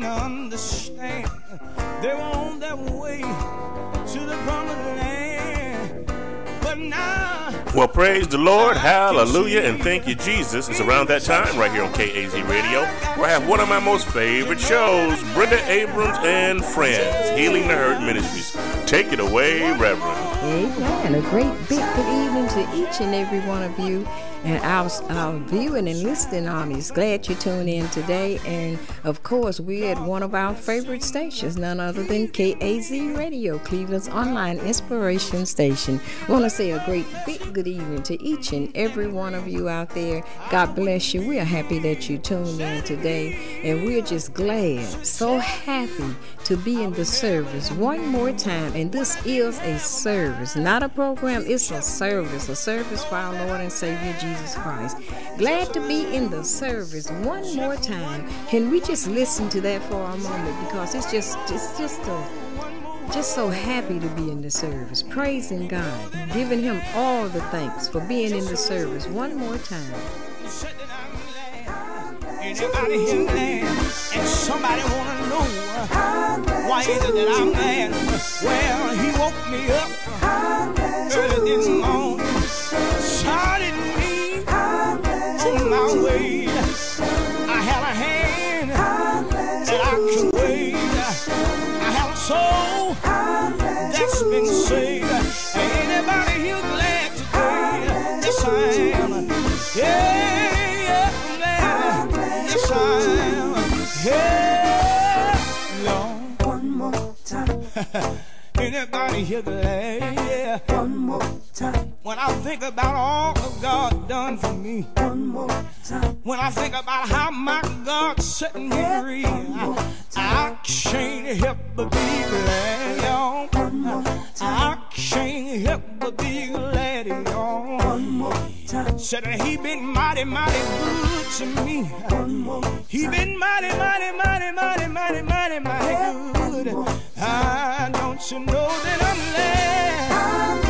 didn't understand. They were on their way to the promised land. But now well, praise the Lord, hallelujah, and thank you, Jesus. It's around that time right here on KAZ Radio where I have one of my most favorite shows, Brenda Abrams and Friends, Healing the Hurt Ministries. Take it away, Reverend. Amen. A great big good evening to each and every one of you and our, uh, our viewing and listening audience. Glad you tuned in today. And of course, we're at one of our favorite stations, none other than KAZ Radio, Cleveland's online inspiration station. Want to say a great big good evening to each and every one of you out there. God bless you. We are happy that you tuned in today, and we're just glad, so happy to be in the service one more time. And this is a service, not a program, it's a service, a service for our Lord and Savior Jesus. Jesus Christ. Glad to be in the service one more time. Can we just listen to that for a moment because it's just it's just a just so happy to be in the service, praising God, giving Him all the thanks for being in the service one more time. Anybody here mad? And somebody wanna know uh, why is it that I'm mad? Well, he woke me up early this morning, started I have a hand that I can wave. I have a soul that's been saved. Anybody here glad today? I am. Yeah, yeah, glad. Yeah. One more time. Anybody here glad? Yeah. One more time. When I think about all that God done for me. One more time. When I think about how my God set me free. I, I can't help but be glad, y'all. One more time. I can't help but be glad, y'all. One more time. Said that he been mighty, mighty good to me. One more time. He been mighty, mighty, mighty, mighty, mighty, mighty, mighty good. I don't you know that I'm glad? Yes,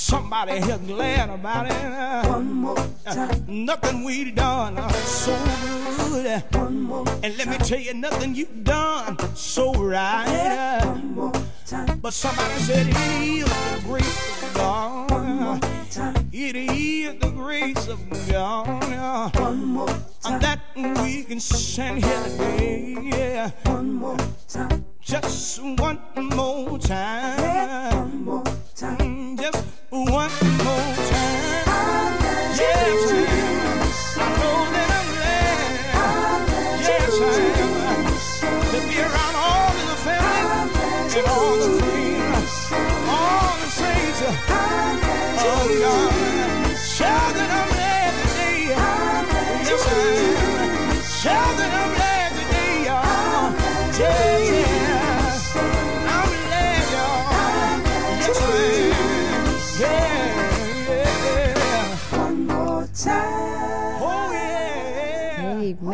Somebody here glad about it. One more time. Nothing we done uh, so good. One more And let me tell you, nothing you've done so right. One more time. But somebody said it is the grace of God. One more time. It is the grace of God. One more And time. that we can stand here today. Yeah. One more time. Just one more time. One more time. Mm, one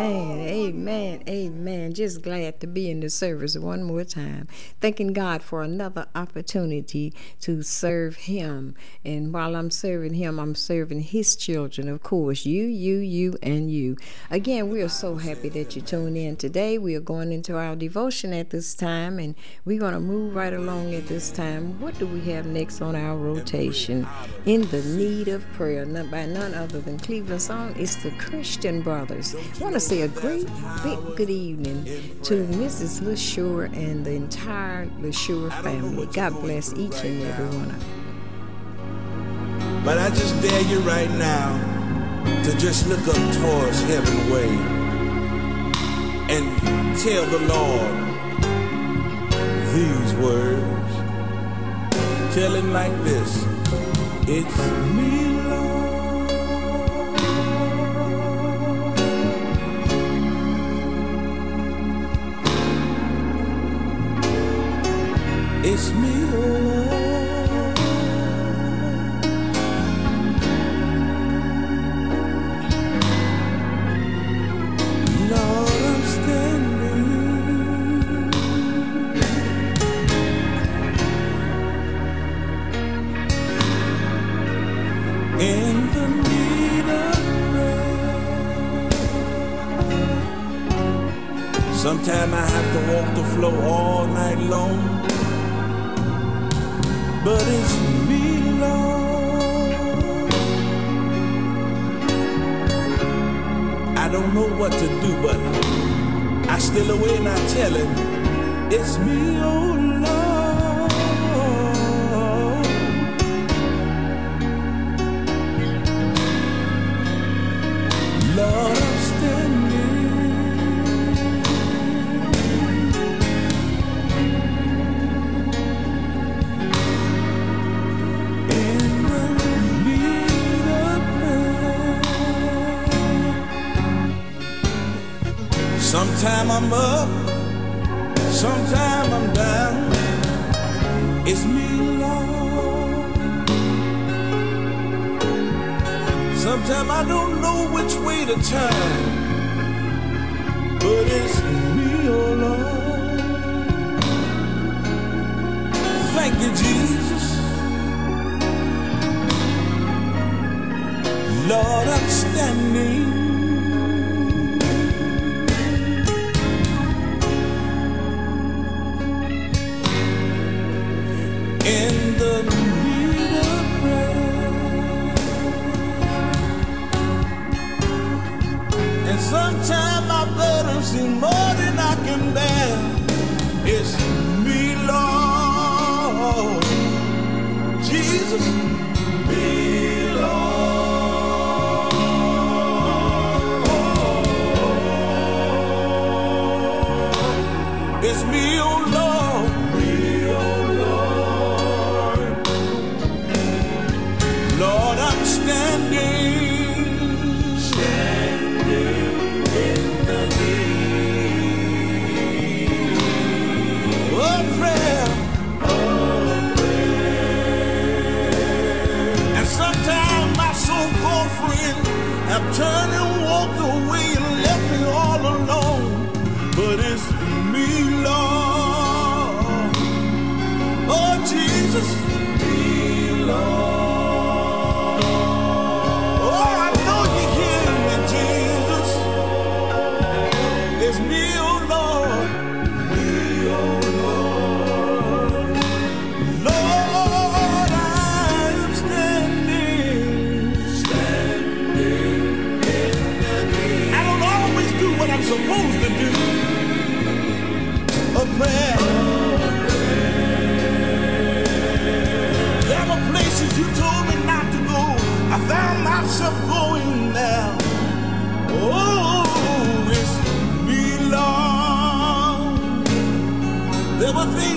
Amen, amen, amen. Just glad to be in the service one more time. Thanking God for another opportunity to serve Him. And while I'm serving Him, I'm serving His children, of course. You, you, you, and you. Again, we are so happy that you tuned in today. We are going into our devotion at this time, and we're going to move right along at this time. What do we have next on our rotation? In the need of prayer, by none other than Cleveland Song, it's the Christian Brothers. I want to say a great big good evening to Mrs. LaSure and the entire LaSure family. God bless each and every one of you. But I just dare you right now to just look up towards heaven way and tell the Lord these words. Tell him like this. It's me, It's me, oh Lord. In the need of. Sometimes I have to walk the floor all night long but it's me, Lord. I don't know what to do, but I still away and I tell it, it's me, oh Lord. I'm up, sometime I'm down. It's me, Lord. Sometimes I don't know which way to turn. me, Lord. Oh, Jesus, me, Lord. nothing.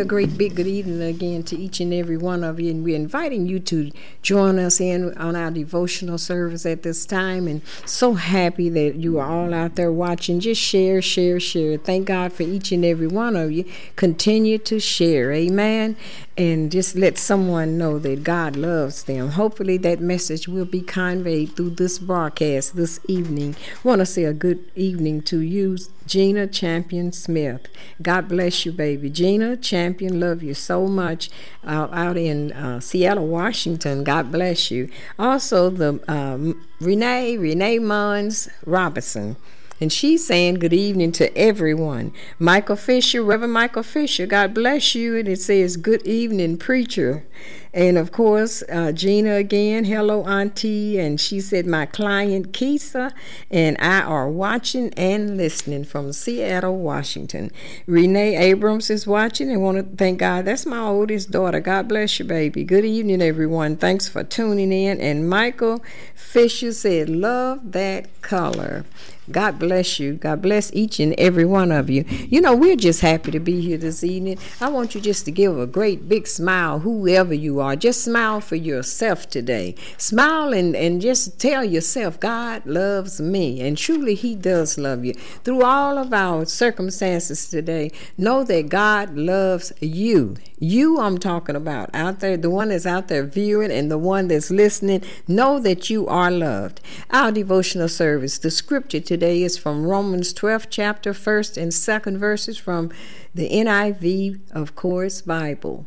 A great big good evening again to each and every one of you. And we're inviting you to join us in on our devotional service at this time. And so happy that you are all out there watching. Just share, share, share. Thank God for each and every one of you. Continue to share. Amen. And just let someone know that God loves them. Hopefully, that message will be conveyed through this broadcast this evening. Want to say a good evening to you, Gina Champion Smith. God bless you, baby. Gina Champion, love you so much uh, out in uh, Seattle, Washington. God bless you. Also, the um, Renee, Renee Mons Robinson. And she's saying good evening to everyone. Michael Fisher, Reverend Michael Fisher, God bless you. And it says good evening, preacher. And of course, uh, Gina again, hello, Auntie. And she said, my client Kisa and I are watching and listening from Seattle, Washington. Renee Abrams is watching and want to thank God. That's my oldest daughter. God bless you, baby. Good evening, everyone. Thanks for tuning in. And Michael Fisher said, love that color. God bless you. God bless each and every one of you. You know, we're just happy to be here this evening. I want you just to give a great big smile, whoever you are. Just smile for yourself today. Smile and, and just tell yourself, God loves me. And truly, He does love you. Through all of our circumstances today, know that God loves you. You, I'm talking about out there, the one that's out there viewing and the one that's listening, know that you are loved. Our devotional service, the scripture today is from Romans 12, chapter 1st and 2nd verses from the NIV, of course, Bible.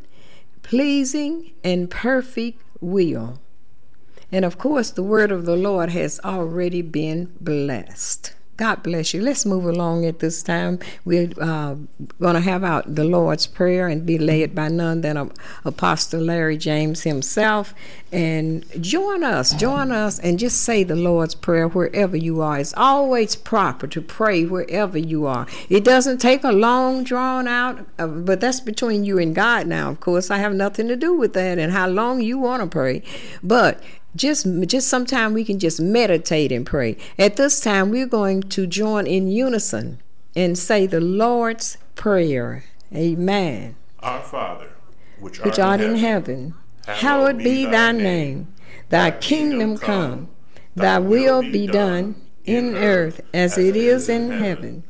pleasing, and perfect will. And of course, the word of the Lord has already been blessed. God bless you. Let's move along at this time. We're uh, going to have out the Lord's Prayer and be led by none than Apostle Larry James himself. And join us, join us, and just say the Lord's Prayer wherever you are. It's always proper to pray wherever you are. It doesn't take a long, drawn out, uh, but that's between you and God now, of course. I have nothing to do with that and how long you want to pray. But just just sometime we can just meditate and pray. At this time we're going to join in unison and say the lord's prayer. Amen. Our Father, which, which art in heaven hallowed be thy name. thy kingdom come. thy will be done in earth as it is in heaven.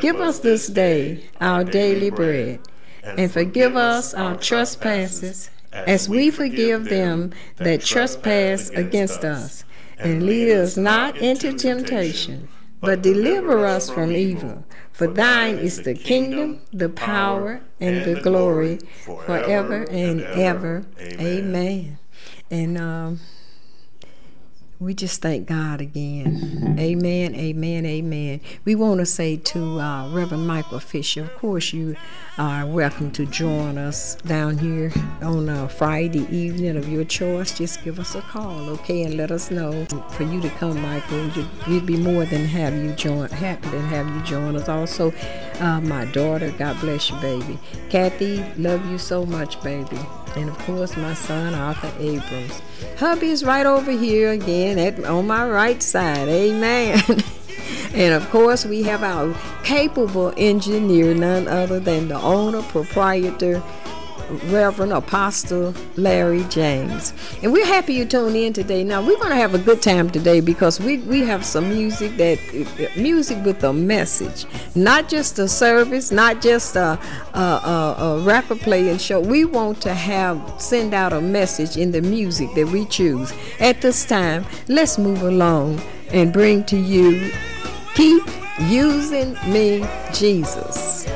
give us this day our daily bread and forgive us our trespasses as we forgive them that trespass against us. And lead us not into temptation, but deliver us from evil. For thine is the kingdom, the power, and the glory forever and ever. Amen. And um, we just thank God again. Amen, amen, amen. We want to say to uh, Reverend Michael Fisher, of course, you are welcome to join us down here on a Friday evening of your choice. Just give us a call, okay, and let us know. For you to come, Michael, we'd be more than have you join, happy to have you join us. Also, uh, my daughter, God bless you, baby. Kathy, love you so much, baby. And of course, my son, Arthur Abrams. Hubby is right over here again at, on my right side. Amen. and of course, we have our capable engineer, none other than the owner, proprietor, Reverend Apostle Larry James. And we're happy you tuned in today. Now, we're going to have a good time today because we, we have some music that music with a message, not just a service, not just a, a, a, a record playing show. We want to have send out a message in the music that we choose. At this time, let's move along and bring to you Keep Using Me, Jesus.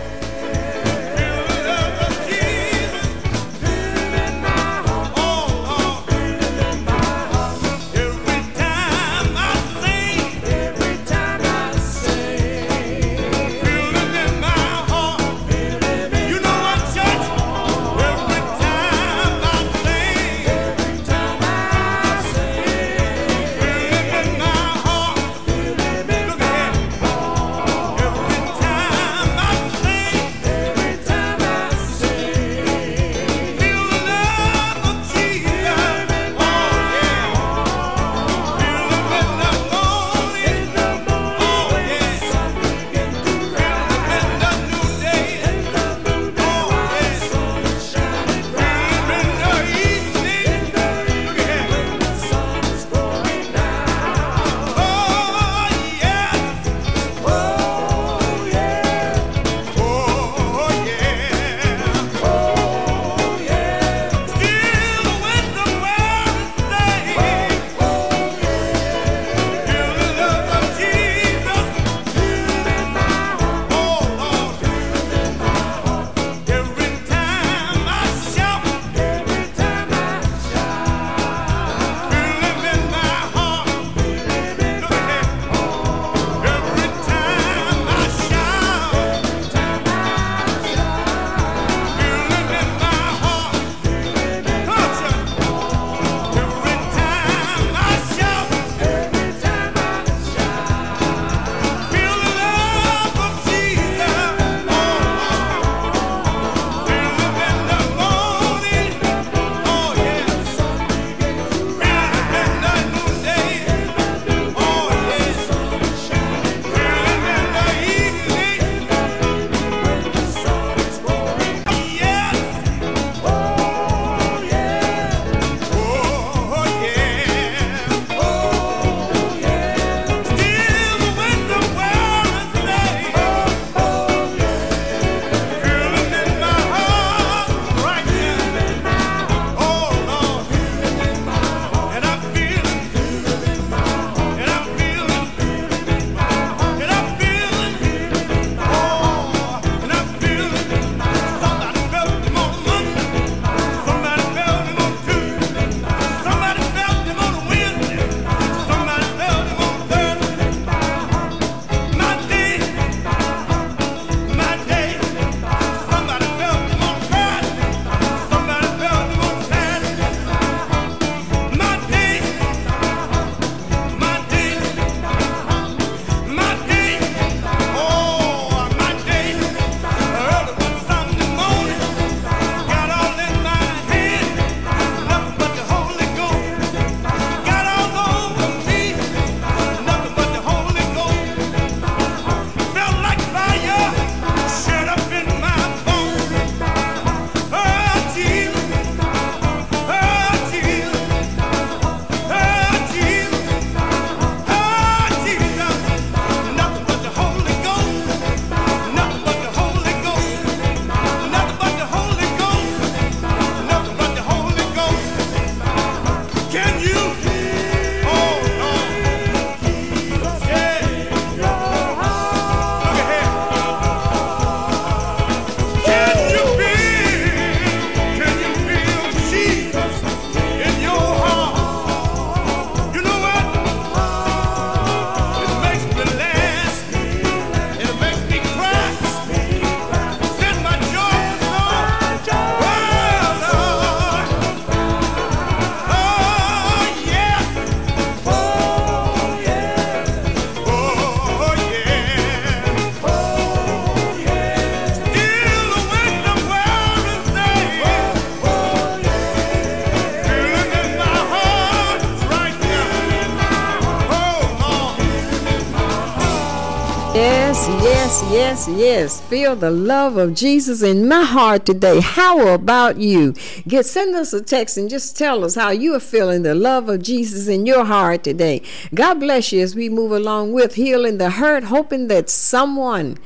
Yes, yes. Feel the love of Jesus in my heart today. How about you? Get send us a text and just tell us how you are feeling the love of Jesus in your heart today. God bless you as we move along with healing the hurt, hoping that someone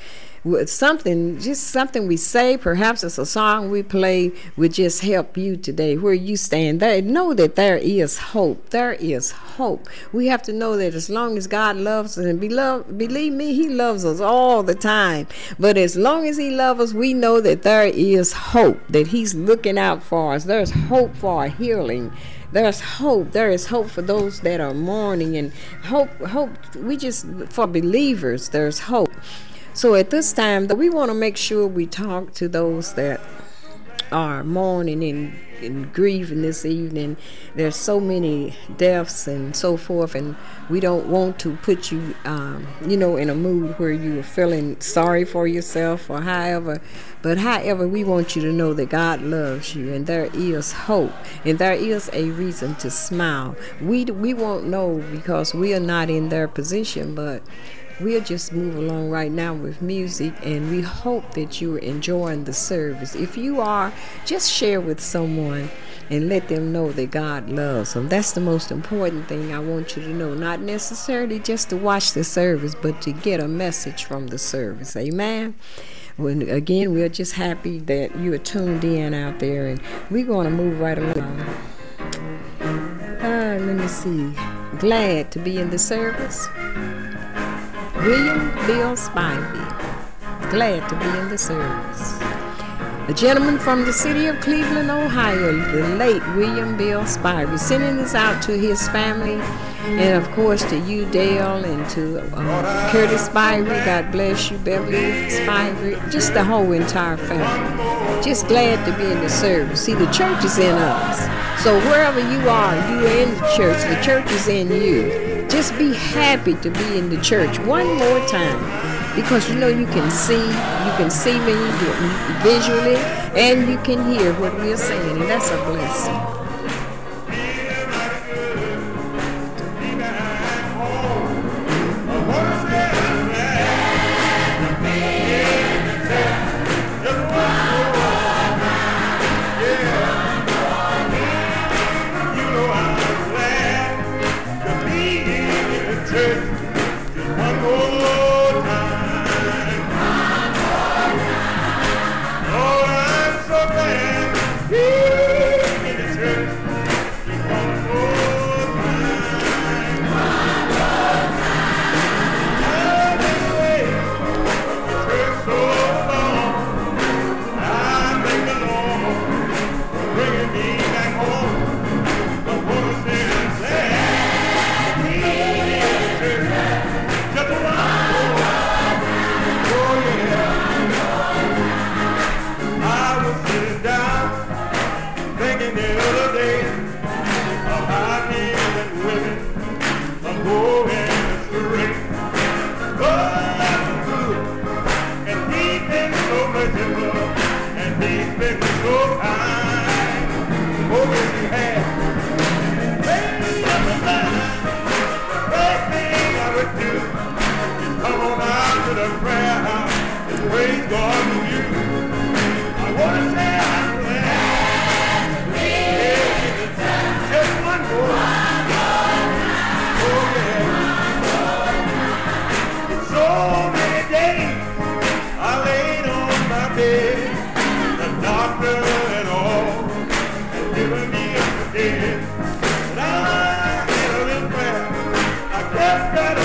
something, just something we say, perhaps it's a song we play, would just help you today where you stand. There, know that there is hope. There is hope. We have to know that as long as God loves us, and beloved, believe me, He loves us all the time. But as long as He loves us, we know that there is hope, that He's looking out for us. There's hope for healing there's hope. There is hope for those that are mourning and hope hope we just for believers there's hope. So at this time, we want to make sure we talk to those that are mourning and, and grieving this evening. There's so many deaths and so forth, and we don't want to put you, um, you know, in a mood where you are feeling sorry for yourself or however. But however, we want you to know that God loves you, and there is hope, and there is a reason to smile. We we won't know because we are not in their position, but we'll just move along right now with music and we hope that you're enjoying the service. If you are, just share with someone and let them know that God loves them. That's the most important thing I want you to know. Not necessarily just to watch the service, but to get a message from the service. Amen. When, again, we're just happy that you are tuned in out there, and we're going to move right along. Uh, let me see. Glad to be in the service. William Bill Spivey. Glad to be in the service. A gentleman from the city of Cleveland, Ohio, the late William Bill Spivey, sending this out to his family and, of course, to you, Dale, and to uh, Curtis Spivey. God bless you, Beverly Spivey, just the whole entire family. Just glad to be in the service. See, the church is in us. So wherever you are, you are in the church, the church is in you. Just be happy to be in the church one more time because you know you can see, you can see me visually, and you can hear what we're saying, and that's a blessing. Yes,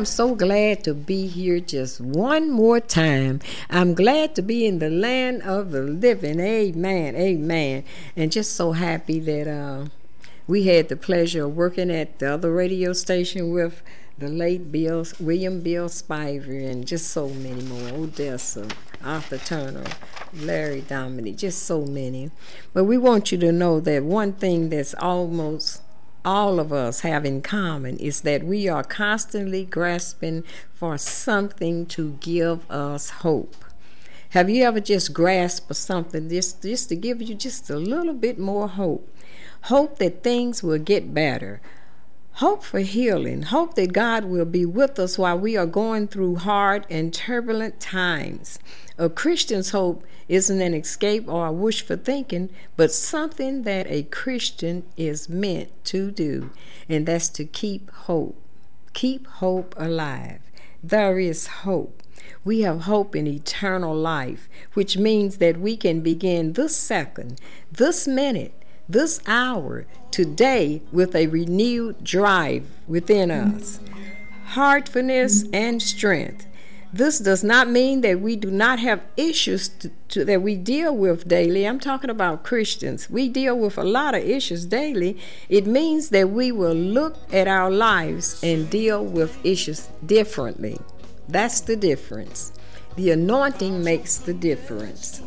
I'm so glad to be here just one more time. I'm glad to be in the land of the living. Amen. Amen. And just so happy that uh, we had the pleasure of working at the other radio station with the late Bill, William Bill Spivey, and just so many more. Odessa, Arthur Turner, Larry Dominic, just so many. But we want you to know that one thing that's almost all of us have in common is that we are constantly grasping for something to give us hope. Have you ever just grasped for something just, just to give you just a little bit more hope? Hope that things will get better. Hope for healing. Hope that God will be with us while we are going through hard and turbulent times. A Christian's hope isn't an escape or a wish for thinking, but something that a Christian is meant to do, and that's to keep hope. Keep hope alive. There is hope. We have hope in eternal life, which means that we can begin this second, this minute, this hour, today with a renewed drive within us, heartfulness and strength. This does not mean that we do not have issues to, to, that we deal with daily. I'm talking about Christians. We deal with a lot of issues daily. It means that we will look at our lives and deal with issues differently. That's the difference. The anointing makes the difference.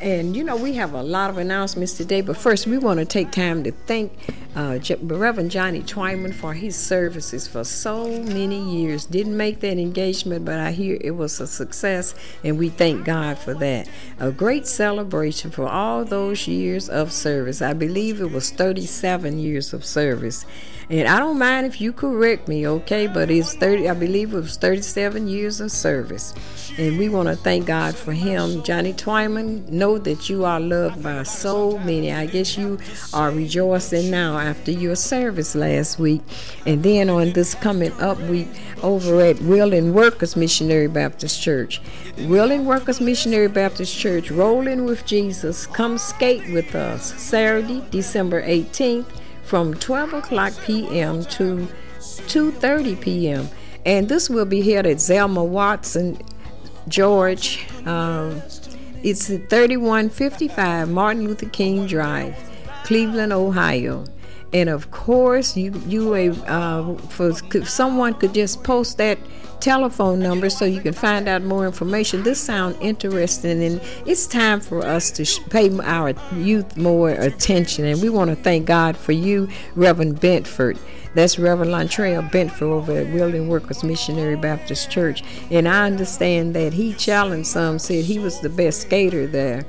And you know, we have a lot of announcements today, but first we want to take time to thank uh, Reverend Johnny Twyman for his services for so many years. Didn't make that engagement, but I hear it was a success, and we thank God for that. A great celebration for all those years of service. I believe it was 37 years of service. And I don't mind if you correct me, okay? But it's 30, I believe it was 37 years of service. And we want to thank God for him. Johnny Twyman, know that you are loved by so many. I guess you are rejoicing now after your service last week. And then on this coming up week over at Willing Workers Missionary Baptist Church. Willing Workers Missionary Baptist Church, rolling with Jesus. Come skate with us Saturday, December 18th from 12 o'clock p.m. to 2:30 p.m. And this will be held at Zelma Watson George. Um, it's 3155 Martin Luther King Drive, Cleveland, Ohio. And of course, you you uh, for someone could just post that telephone number so you can find out more information. This sounds interesting, and it's time for us to pay our youth more attention. And we want to thank God for you, Reverend Bentford. That's Reverend Lantrell Bentford over at Willing Workers Missionary Baptist Church. And I understand that he challenged some, said he was the best skater there.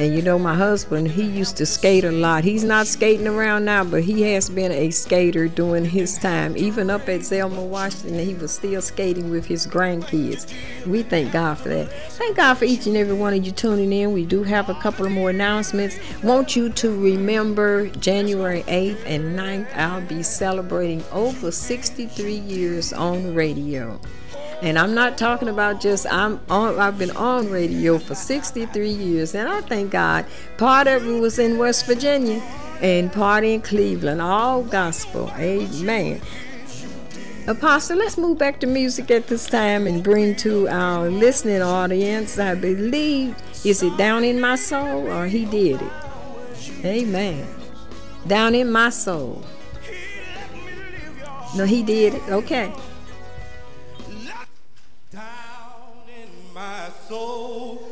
And you know, my husband, he used to skate a lot. He's not skating around now, but he has been a skater during his time. Even up at Zelma, Washington, he was still skating with his grandkids. We thank God for that. Thank God for each and every one of you tuning in. We do have a couple of more announcements. Want you to remember January 8th and 9th, I'll be celebrating over 63 years on radio. And I'm not talking about just I'm on I've been on radio for 63 years and I thank God part of it was in West Virginia and part in Cleveland, all gospel. Amen. Apostle, let's move back to music at this time and bring to our listening audience, I believe, is it Down in My Soul or He Did It? Amen. Down in My Soul. No, He did it. Okay. Come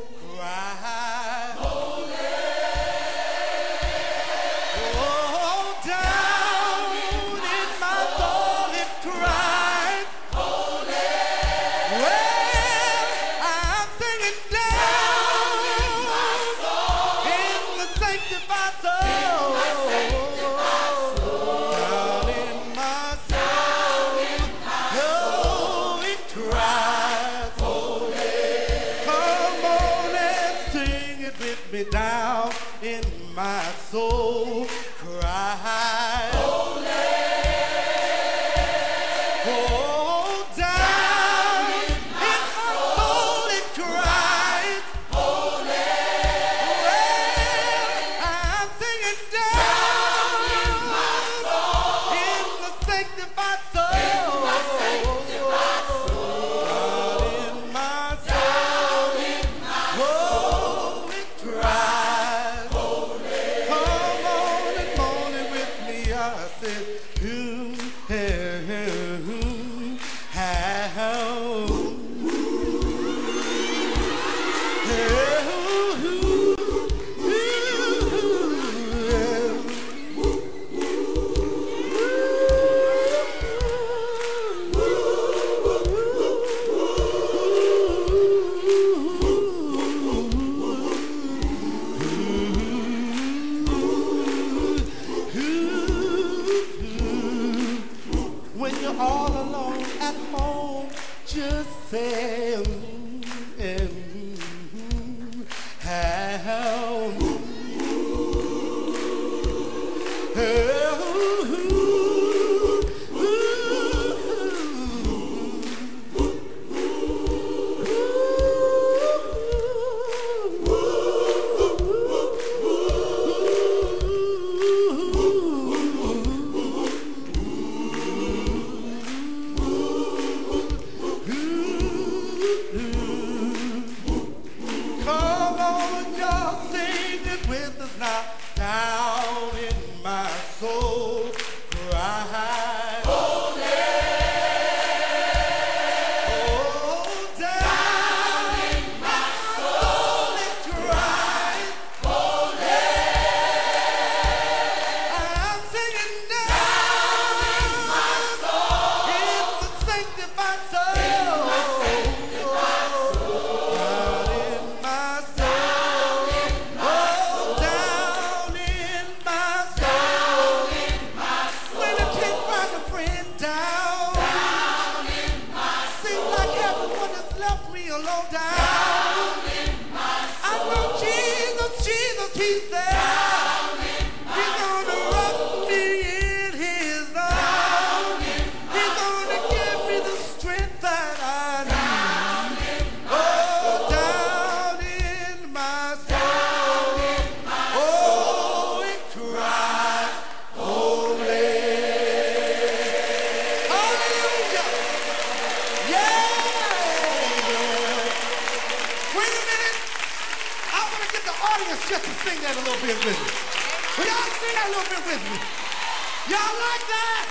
Y'all like that?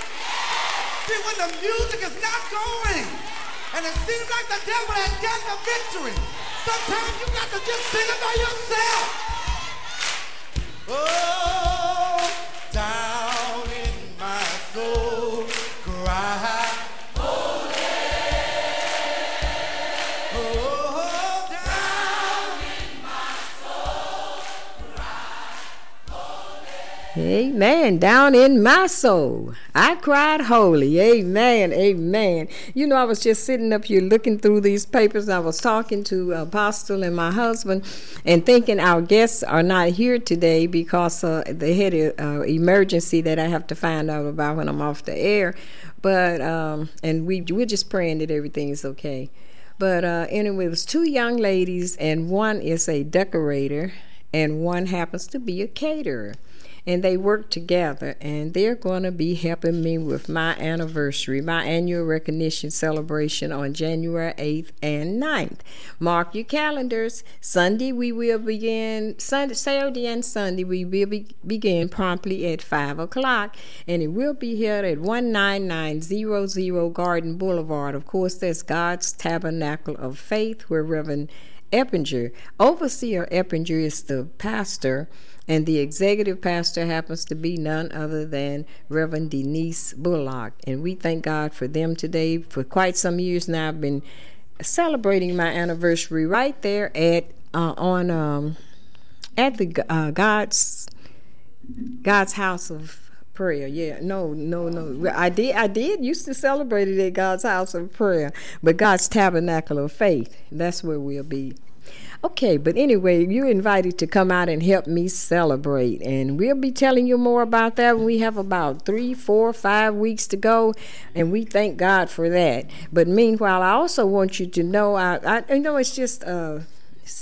See, when the music is not going, and it seems like the devil has gotten the victory, sometimes you got to just sing it by yourself. Oh, Amen. Down in my soul, I cried holy. Amen. Amen. You know, I was just sitting up here looking through these papers. I was talking to Apostle and my husband and thinking our guests are not here today because uh, they had an uh, emergency that I have to find out about when I'm off the air. But, um, and we, we're just praying that everything is okay. But uh, anyway, it was two young ladies, and one is a decorator, and one happens to be a caterer and they work together and they're going to be helping me with my anniversary my annual recognition celebration on january 8th and 9th mark your calendars. Sunday we will begin sunday saturday and sunday we will be, begin promptly at 5 o'clock and it will be held at 19900 garden boulevard. Of course that's god's tabernacle of faith where reverend eppinger overseer eppinger is the pastor and the executive pastor happens to be none other than Reverend Denise Bullock. And we thank God for them today. For quite some years now, I've been celebrating my anniversary right there at uh, on um, at the uh, God's God's house of prayer. Yeah, no, no, no. I did, I did used to celebrate it at God's house of prayer, but God's tabernacle of faith. That's where we'll be. Okay, but anyway, you're invited to come out and help me celebrate. And we'll be telling you more about that. We have about three, four, five weeks to go, and we thank God for that. But meanwhile, I also want you to know I, I, I know it's just uh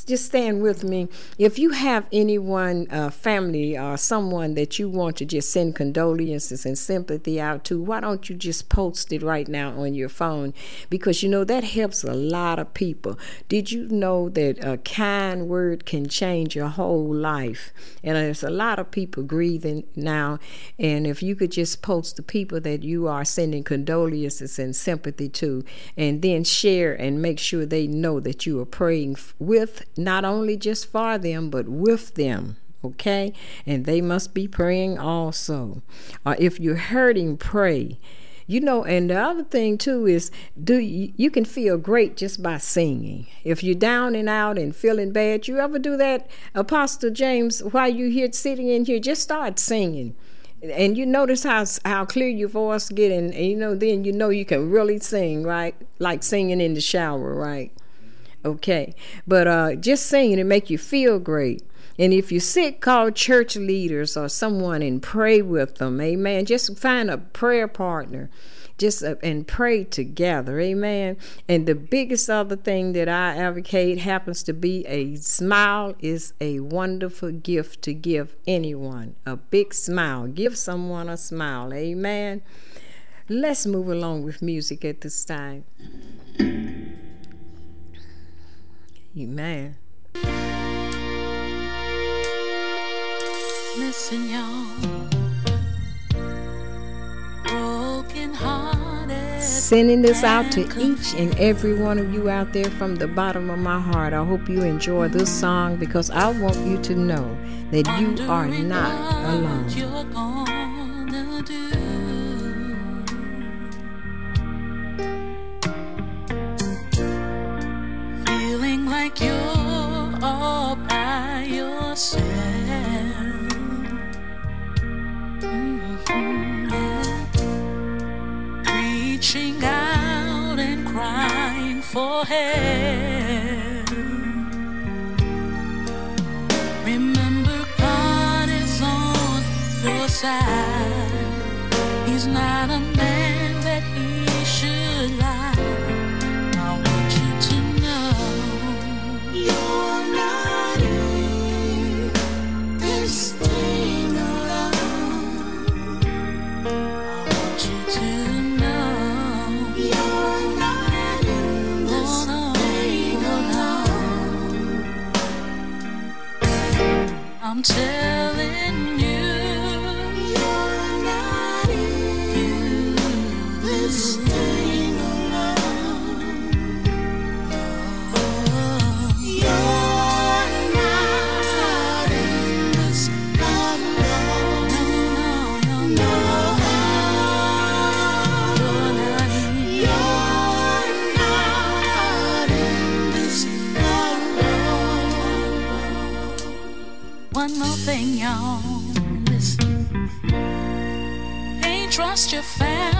just stand with me. If you have anyone, uh, family, or someone that you want to just send condolences and sympathy out to, why don't you just post it right now on your phone? Because you know that helps a lot of people. Did you know that a kind word can change your whole life? And there's a lot of people grieving now. And if you could just post the people that you are sending condolences and sympathy to, and then share and make sure they know that you are praying with not only just for them, but with them. Okay? And they must be praying also. Or uh, if you're hurting, pray. You know, and the other thing too is do you, you can feel great just by singing. If you're down and out and feeling bad, you ever do that, Apostle James, while you here sitting in here, just start singing and you notice how how clear your voice getting, and you know then you know you can really sing, right? Like singing in the shower, right? Okay, but uh, just singing it make you feel great. And if you're sick, call church leaders or someone and pray with them. Amen. Just find a prayer partner. Just uh, and pray together. Amen. And the biggest other thing that i advocate happens to be a smile is a wonderful gift to give anyone. A big smile. Give someone a smile. Amen. Let's move along with music at this time amen Listen, y'all. Sending this out to each and every one of you out there from the bottom of my heart. I hope you enjoy this song because I want you to know that you are not alone. All by yourself. Mm-hmm. reaching out and crying for help. Remember, God is on your side. He's not a man I'm telling your family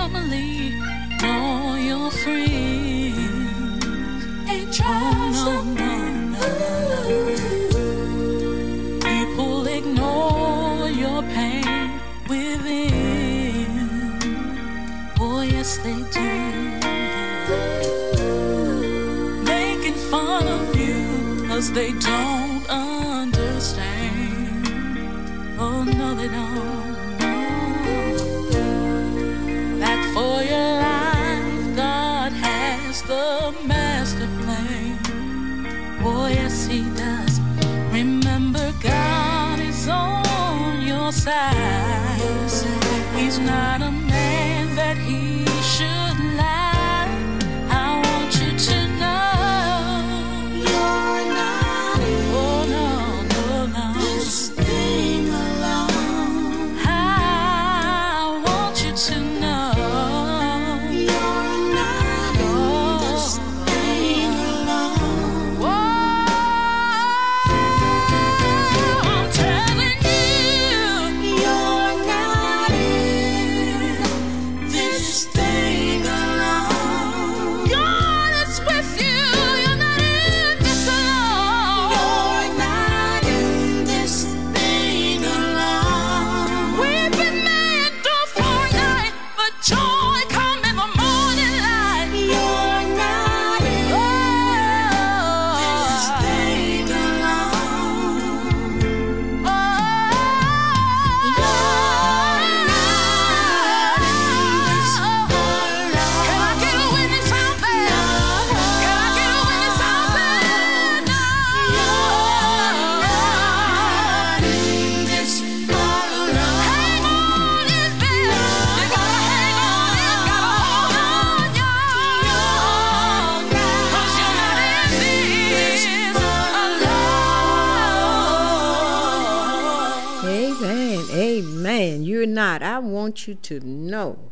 you to know.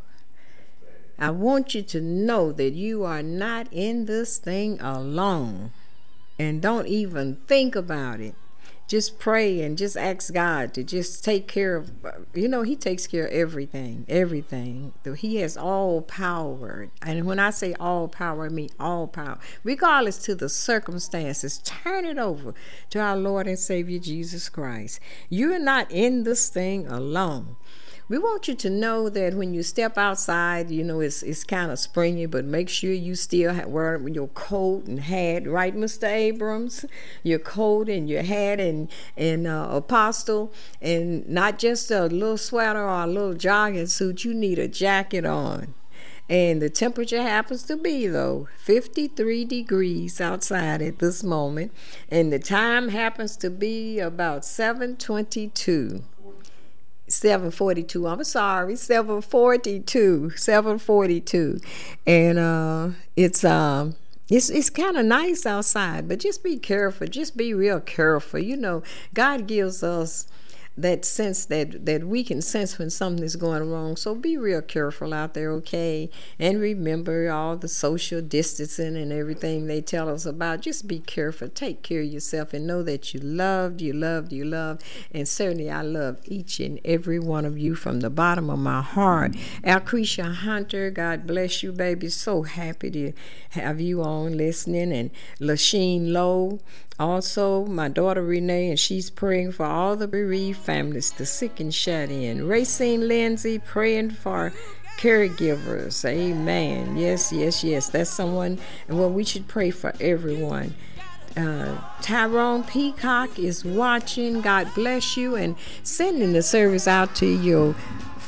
I want you to know that you are not in this thing alone. And don't even think about it. just pray and just ask God to just take care of you know he takes care of everything everything he has all power and when I say all power I mean all power regardless to the circumstances turn it over to our Lord and Savior Jesus Christ you're not in this thing alone we want you to know that when you step outside, you know, it's, it's kind of springy, but make sure you still wear your coat and hat, right, Mr. Abrams? Your coat and your hat and, and uh, apostle, and not just a little sweater or a little jogging suit. You need a jacket on. And the temperature happens to be, though, 53 degrees outside at this moment. And the time happens to be about 722. 742 i'm sorry 742 742 and uh it's um it's it's kind of nice outside but just be careful just be real careful. You know god gives us that sense that that we can sense when something is going wrong. So be real careful out there, okay? And remember all the social distancing and everything they tell us about. Just be careful. Take care of yourself and know that you loved, you loved, you loved. And certainly I love each and every one of you from the bottom of my heart. Alcretia Hunter, God bless you, baby. So happy to have you on listening. And Lasheen Lowe, also, my daughter Renee, and she's praying for all the bereaved families, the sick and shut in. Racine Lindsay praying for caregivers. Amen. Yes, yes, yes. That's someone, and well, we should pray for everyone. Uh, Tyrone Peacock is watching. God bless you and sending the service out to your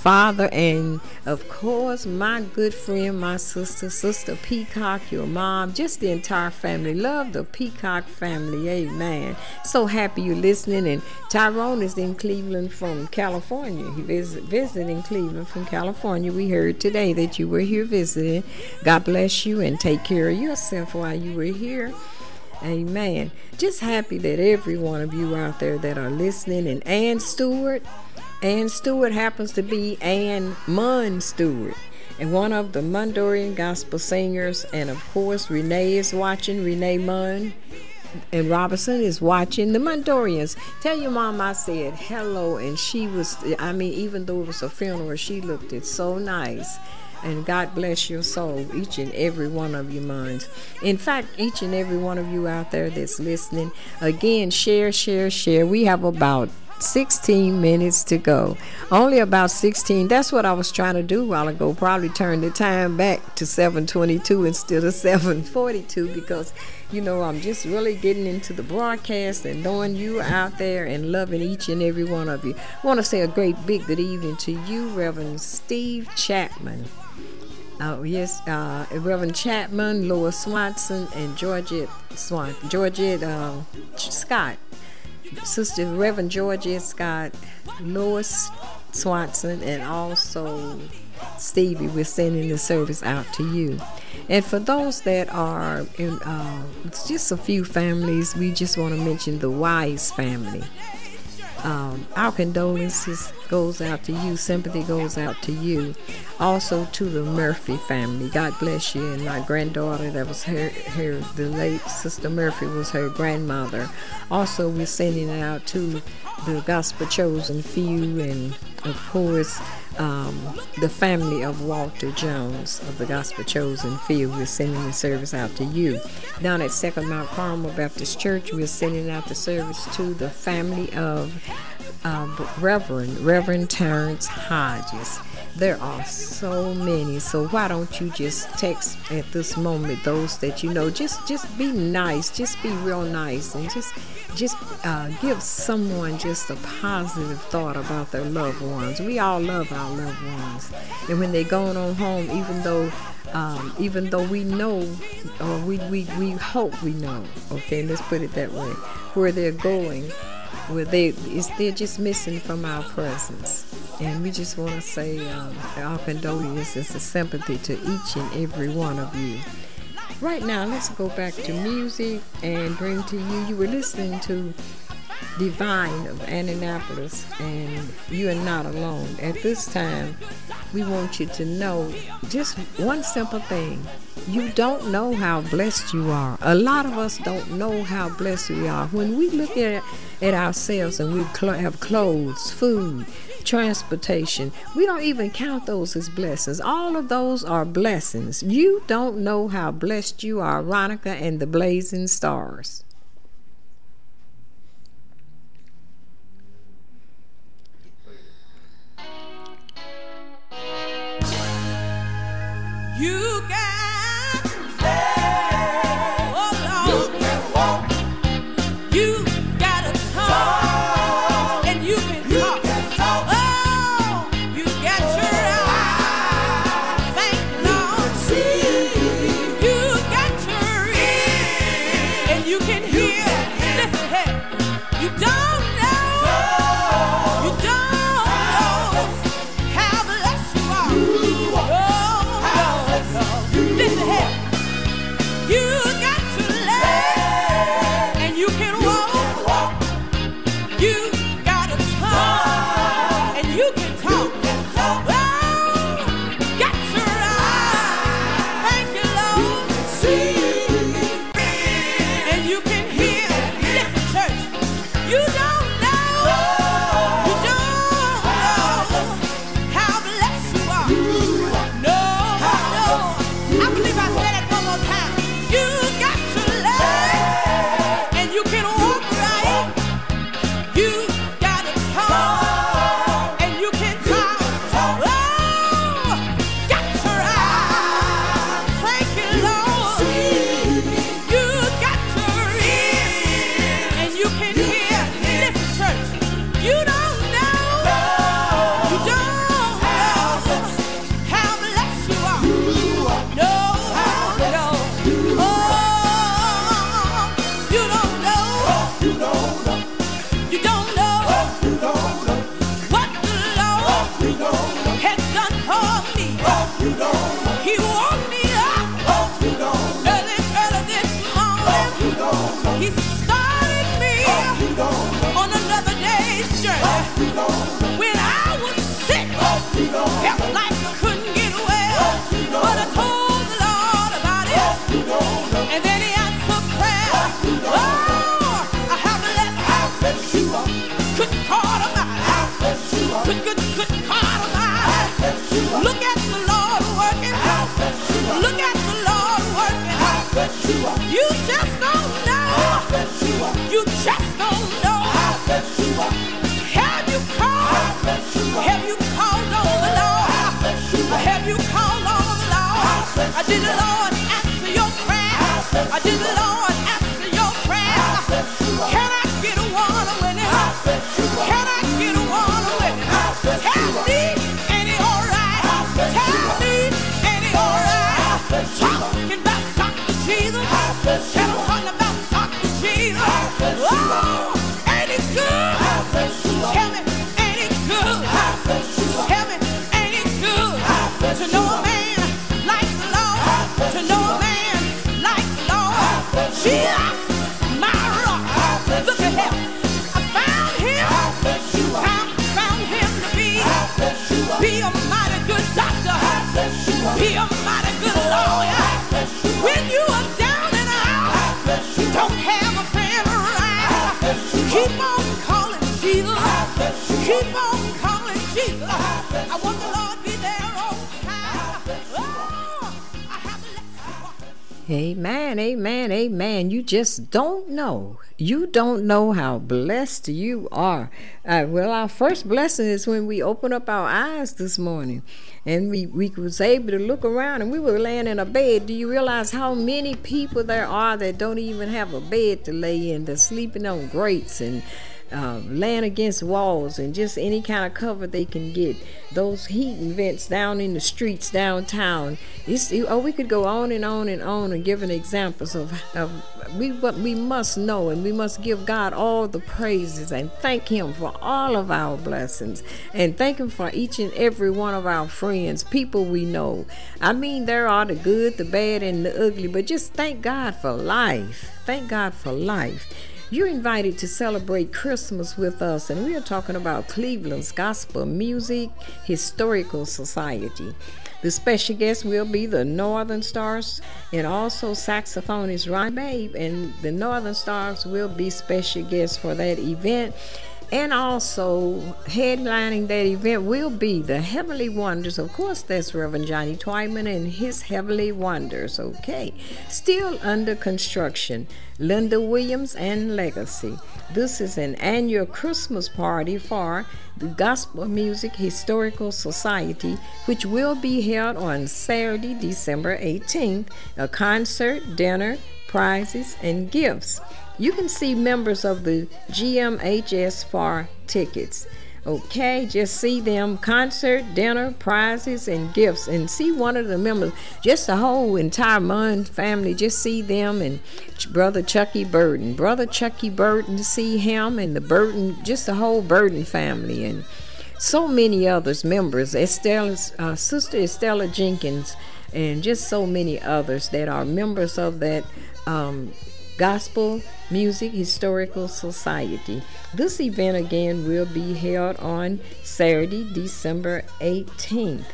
father, and of course, my good friend, my sister, Sister Peacock, your mom, just the entire family. Love the Peacock family. Amen. So happy you're listening. And Tyrone is in Cleveland from California. He visit, visiting Cleveland from California. We heard today that you were here visiting. God bless you and take care of yourself while you were here. Amen. Just happy that every one of you out there that are listening, and Ann Stewart, Ann Stewart happens to be Ann Munn Stewart, and one of the Mundorian gospel singers. And of course, Renee is watching, Renee Munn. And Robinson is watching the Mundorians. Tell your mom I said hello, and she was, I mean, even though it was a funeral, she looked it so nice. And God bless your soul, each and every one of you minds. In fact, each and every one of you out there that's listening, again, share, share, share. We have about 16 minutes to go. Only about 16. That's what I was trying to do while ago. Probably turn the time back to 722 instead of 742 because, you know, I'm just really getting into the broadcast and knowing you out there and loving each and every one of you. I want to say a great big good evening to you, Reverend Steve Chapman. Oh yes, uh, Reverend Chapman, Lois Swanson, and Georgette Swan, Georgette uh, Scott. Sister Reverend Georgia Scott, Lois Swanson, and also Stevie, we're sending the service out to you. And for those that are in uh, just a few families, we just want to mention the Wise family. Um, our condolences goes out to you. Sympathy goes out to you. Also to the Murphy family. God bless you. And my granddaughter, that was her, her the late sister Murphy was her grandmother. Also, we're sending it out to the Gospel Chosen few, and of course, um, the family of Walter Jones of the Gospel Chosen Few. We're sending the service out to you. Down at Second Mount Carmel Baptist Church, we're sending out the service to the family of uh, Reverend Reverend Terrence Hodges. There are so many. So why don't you just text at this moment those that you know? Just just be nice. Just be real nice and just just uh, give someone just a positive thought about their loved ones. We all love our loved ones, and when they're going on home, even though um, even though we know or we, we, we hope we know, okay, let's put it that way, where they're going, where they they're just missing from our presence. And we just want to say um, our condolences and sympathy to each and every one of you. Right now, let's go back to music and bring to you. You were listening to Divine of Annapolis, and you are not alone. At this time, we want you to know just one simple thing You don't know how blessed you are. A lot of us don't know how blessed we are. When we look at, at ourselves and we cl- have clothes, food, transportation, we don't even count those as blessings. All of those are blessings. You don't know how blessed you are, Ronica and the Blazing Stars. You I did the Lord Keep on calling. I want the Lord be there. Oh. Amen, amen, amen. You just don't know. You don't know how blessed you are. Uh, well, our first blessing is when we open up our eyes this morning and we, we was able to look around and we were laying in a bed. Do you realize how many people there are that don't even have a bed to lay in? They're sleeping on grates and uh, laying against walls and just any kind of cover they can get. Those heating vents down in the streets downtown. It's, oh, we could go on and on and on and giving examples of, of we what we must know and we must give God all the praises and thank Him for all of our blessings and thank Him for each and every one of our friends, people we know. I mean, there are the good, the bad, and the ugly, but just thank God for life. Thank God for life. You're invited to celebrate Christmas with us, and we are talking about Cleveland's Gospel Music Historical Society. The special guest will be the Northern Stars and also saxophonist Ron Babe. And the Northern Stars will be special guests for that event. And also headlining that event will be the Heavenly Wonders. Of course, that's Reverend Johnny Twyman and his Heavenly Wonders. Okay. Still under construction, Linda Williams and Legacy. This is an annual Christmas party for the Gospel Music Historical Society, which will be held on Saturday, December 18th. A concert, dinner, prizes, and gifts. You can see members of the GMHS for tickets. Okay, just see them concert, dinner, prizes, and gifts, and see one of the members. Just the whole entire Munn family. Just see them and brother Chucky Burton, brother Chucky Burton. See him and the Burton, just the whole Burton family, and so many others members. Estella's uh, sister Estella Jenkins, and just so many others that are members of that. Um, Gospel Music Historical Society. This event again will be held on Saturday, December 18th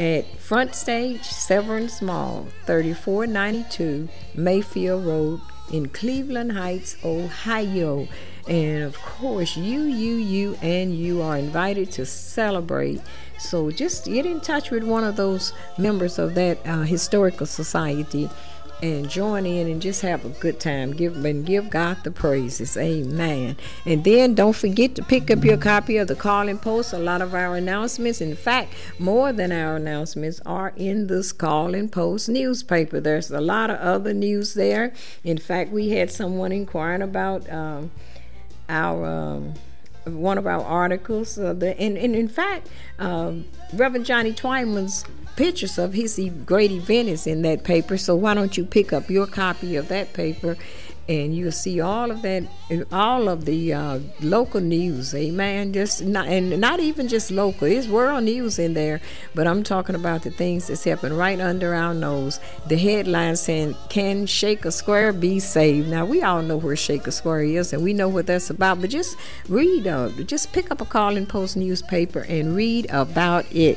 at Front Stage Severance Mall, 3492 Mayfield Road in Cleveland Heights, Ohio. And of course, you, you, you, and you are invited to celebrate. So just get in touch with one of those members of that uh, historical society and join in and just have a good time. Give and give God the praises. Amen. And then don't forget to pick up your copy of the Call and Post. A lot of our announcements, in fact, more than our announcements, are in this Call and Post newspaper. There's a lot of other news there. In fact, we had someone inquiring about um, our. Um, one of our articles, uh, the, and, and in fact, uh, Reverend Johnny Twyman's pictures of his great event is in that paper. So why don't you pick up your copy of that paper, and you'll see all of that, all of the uh, local news. Amen. Just not, and not even just local. It's world news in there, but I'm talking about the things that's happening right under our nose. The headline saying, "Can Shaker Square be saved?" Now we all know where Shaker Square is, and we know what that's about. But just read, uh, just pick up a Call and Post newspaper and read about it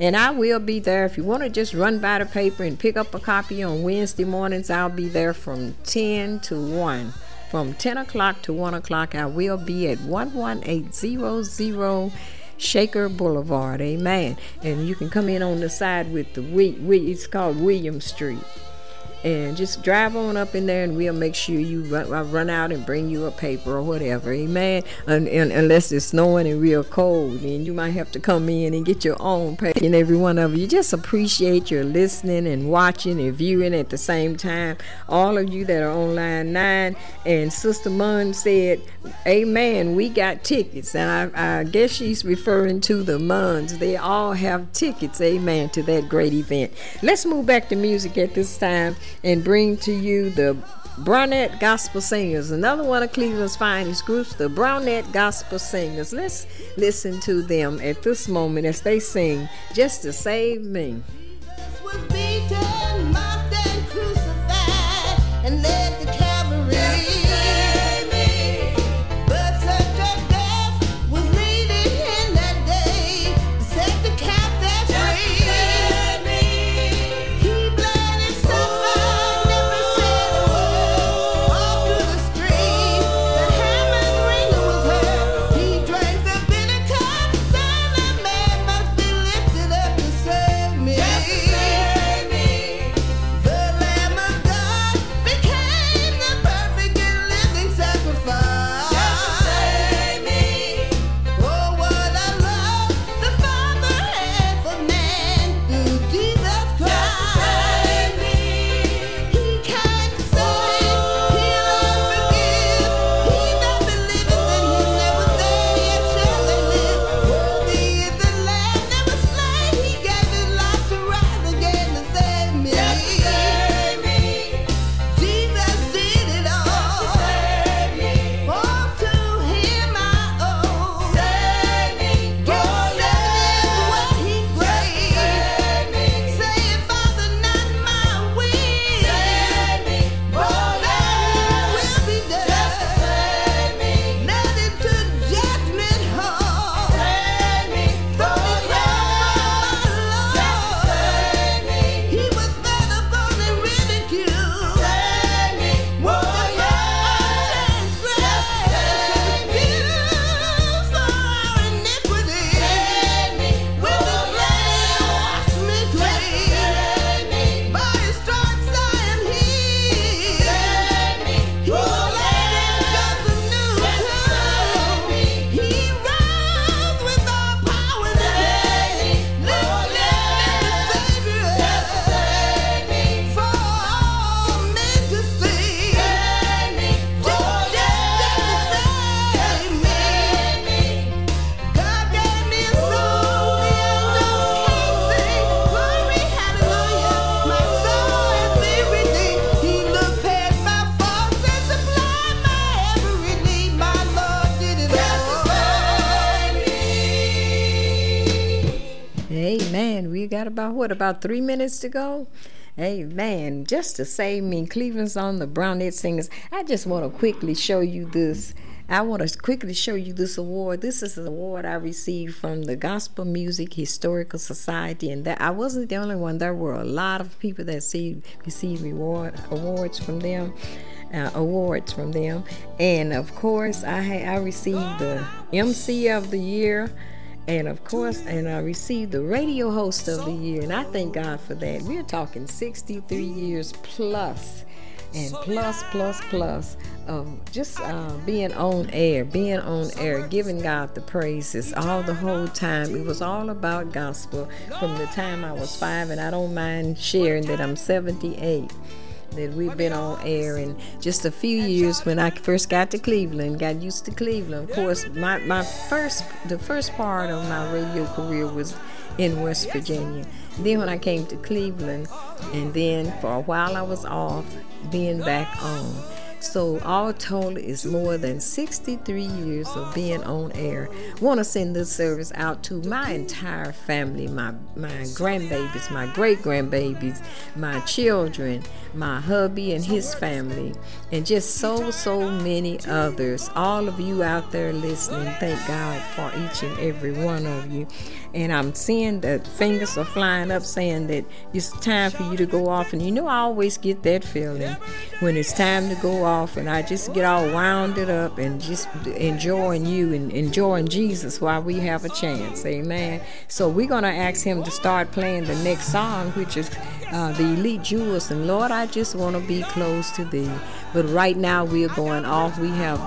and I will be there. If you want to just run by the paper and pick up a copy on Wednesday mornings, I'll be there from 10 to 1. From 10 o'clock to 1 o'clock, I will be at 11800 Shaker Boulevard. Amen. And you can come in on the side with the, it's called William Street and just drive on up in there and we'll make sure you run, run out and bring you a paper or whatever amen? And, and, unless it's snowing and real cold then you might have to come in and get your own paper and every one of you. Just appreciate your listening and watching and viewing at the same time. All of you that are on line 9 and sister munn said amen we got tickets. And I, I guess she's referring to the munns. They all have tickets amen to that great event. Let's move back to music at this time and bring to you the Brownette Gospel Singers, another one of Cleveland's finest groups, the Brownette Gospel Singers. Let's listen to them at this moment as they sing Just to Save Me. Save me. What about three minutes to go. Amen. Just to save me, Cleveland's on the Brownette Singers. I just want to quickly show you this. I want to quickly show you this award. This is an award I received from the Gospel Music Historical Society, and that I wasn't the only one. There were a lot of people that see, received reward awards from them. Uh, awards from them, and of course, I I received the MC of the year, and of course, and I received the radio host of the year, and I thank God for that. We're talking 63 years plus, and plus, plus, plus of just uh, being on air, being on air, giving God the praises all the whole time. It was all about gospel from the time I was five, and I don't mind sharing that I'm 78 that we've been on air in just a few years when I first got to Cleveland, got used to Cleveland. Of course, my, my first the first part of my radio career was in West Virginia. Then when I came to Cleveland, and then for a while I was off, being back on. So all told is more than 63 years of being on air. Want to send this service out to my entire family, my my grandbabies, my great grandbabies, my children, my hubby and his family, and just so so many others. All of you out there listening, thank God for each and every one of you. And I'm seeing that fingers are flying up saying that it's time for you to go off. And you know, I always get that feeling when it's time to go off, and I just get all wounded up and just enjoying you and enjoying Jesus while we have a chance. Amen. So we're going to ask Him to start playing the next song, which is uh, the Elite Jewels. And Lord, I just want to be close to Thee. But right now we're going off. We have,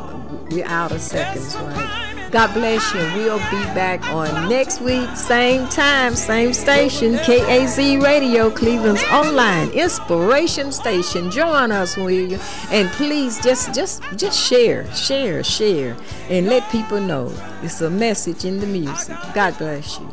we're out of seconds, right? God bless you. We'll be back on next week, same time, same station, KAZ Radio, Cleveland's online inspiration station. Join us, will you? And please just just just share, share, share, and let people know it's a message in the music. God bless you.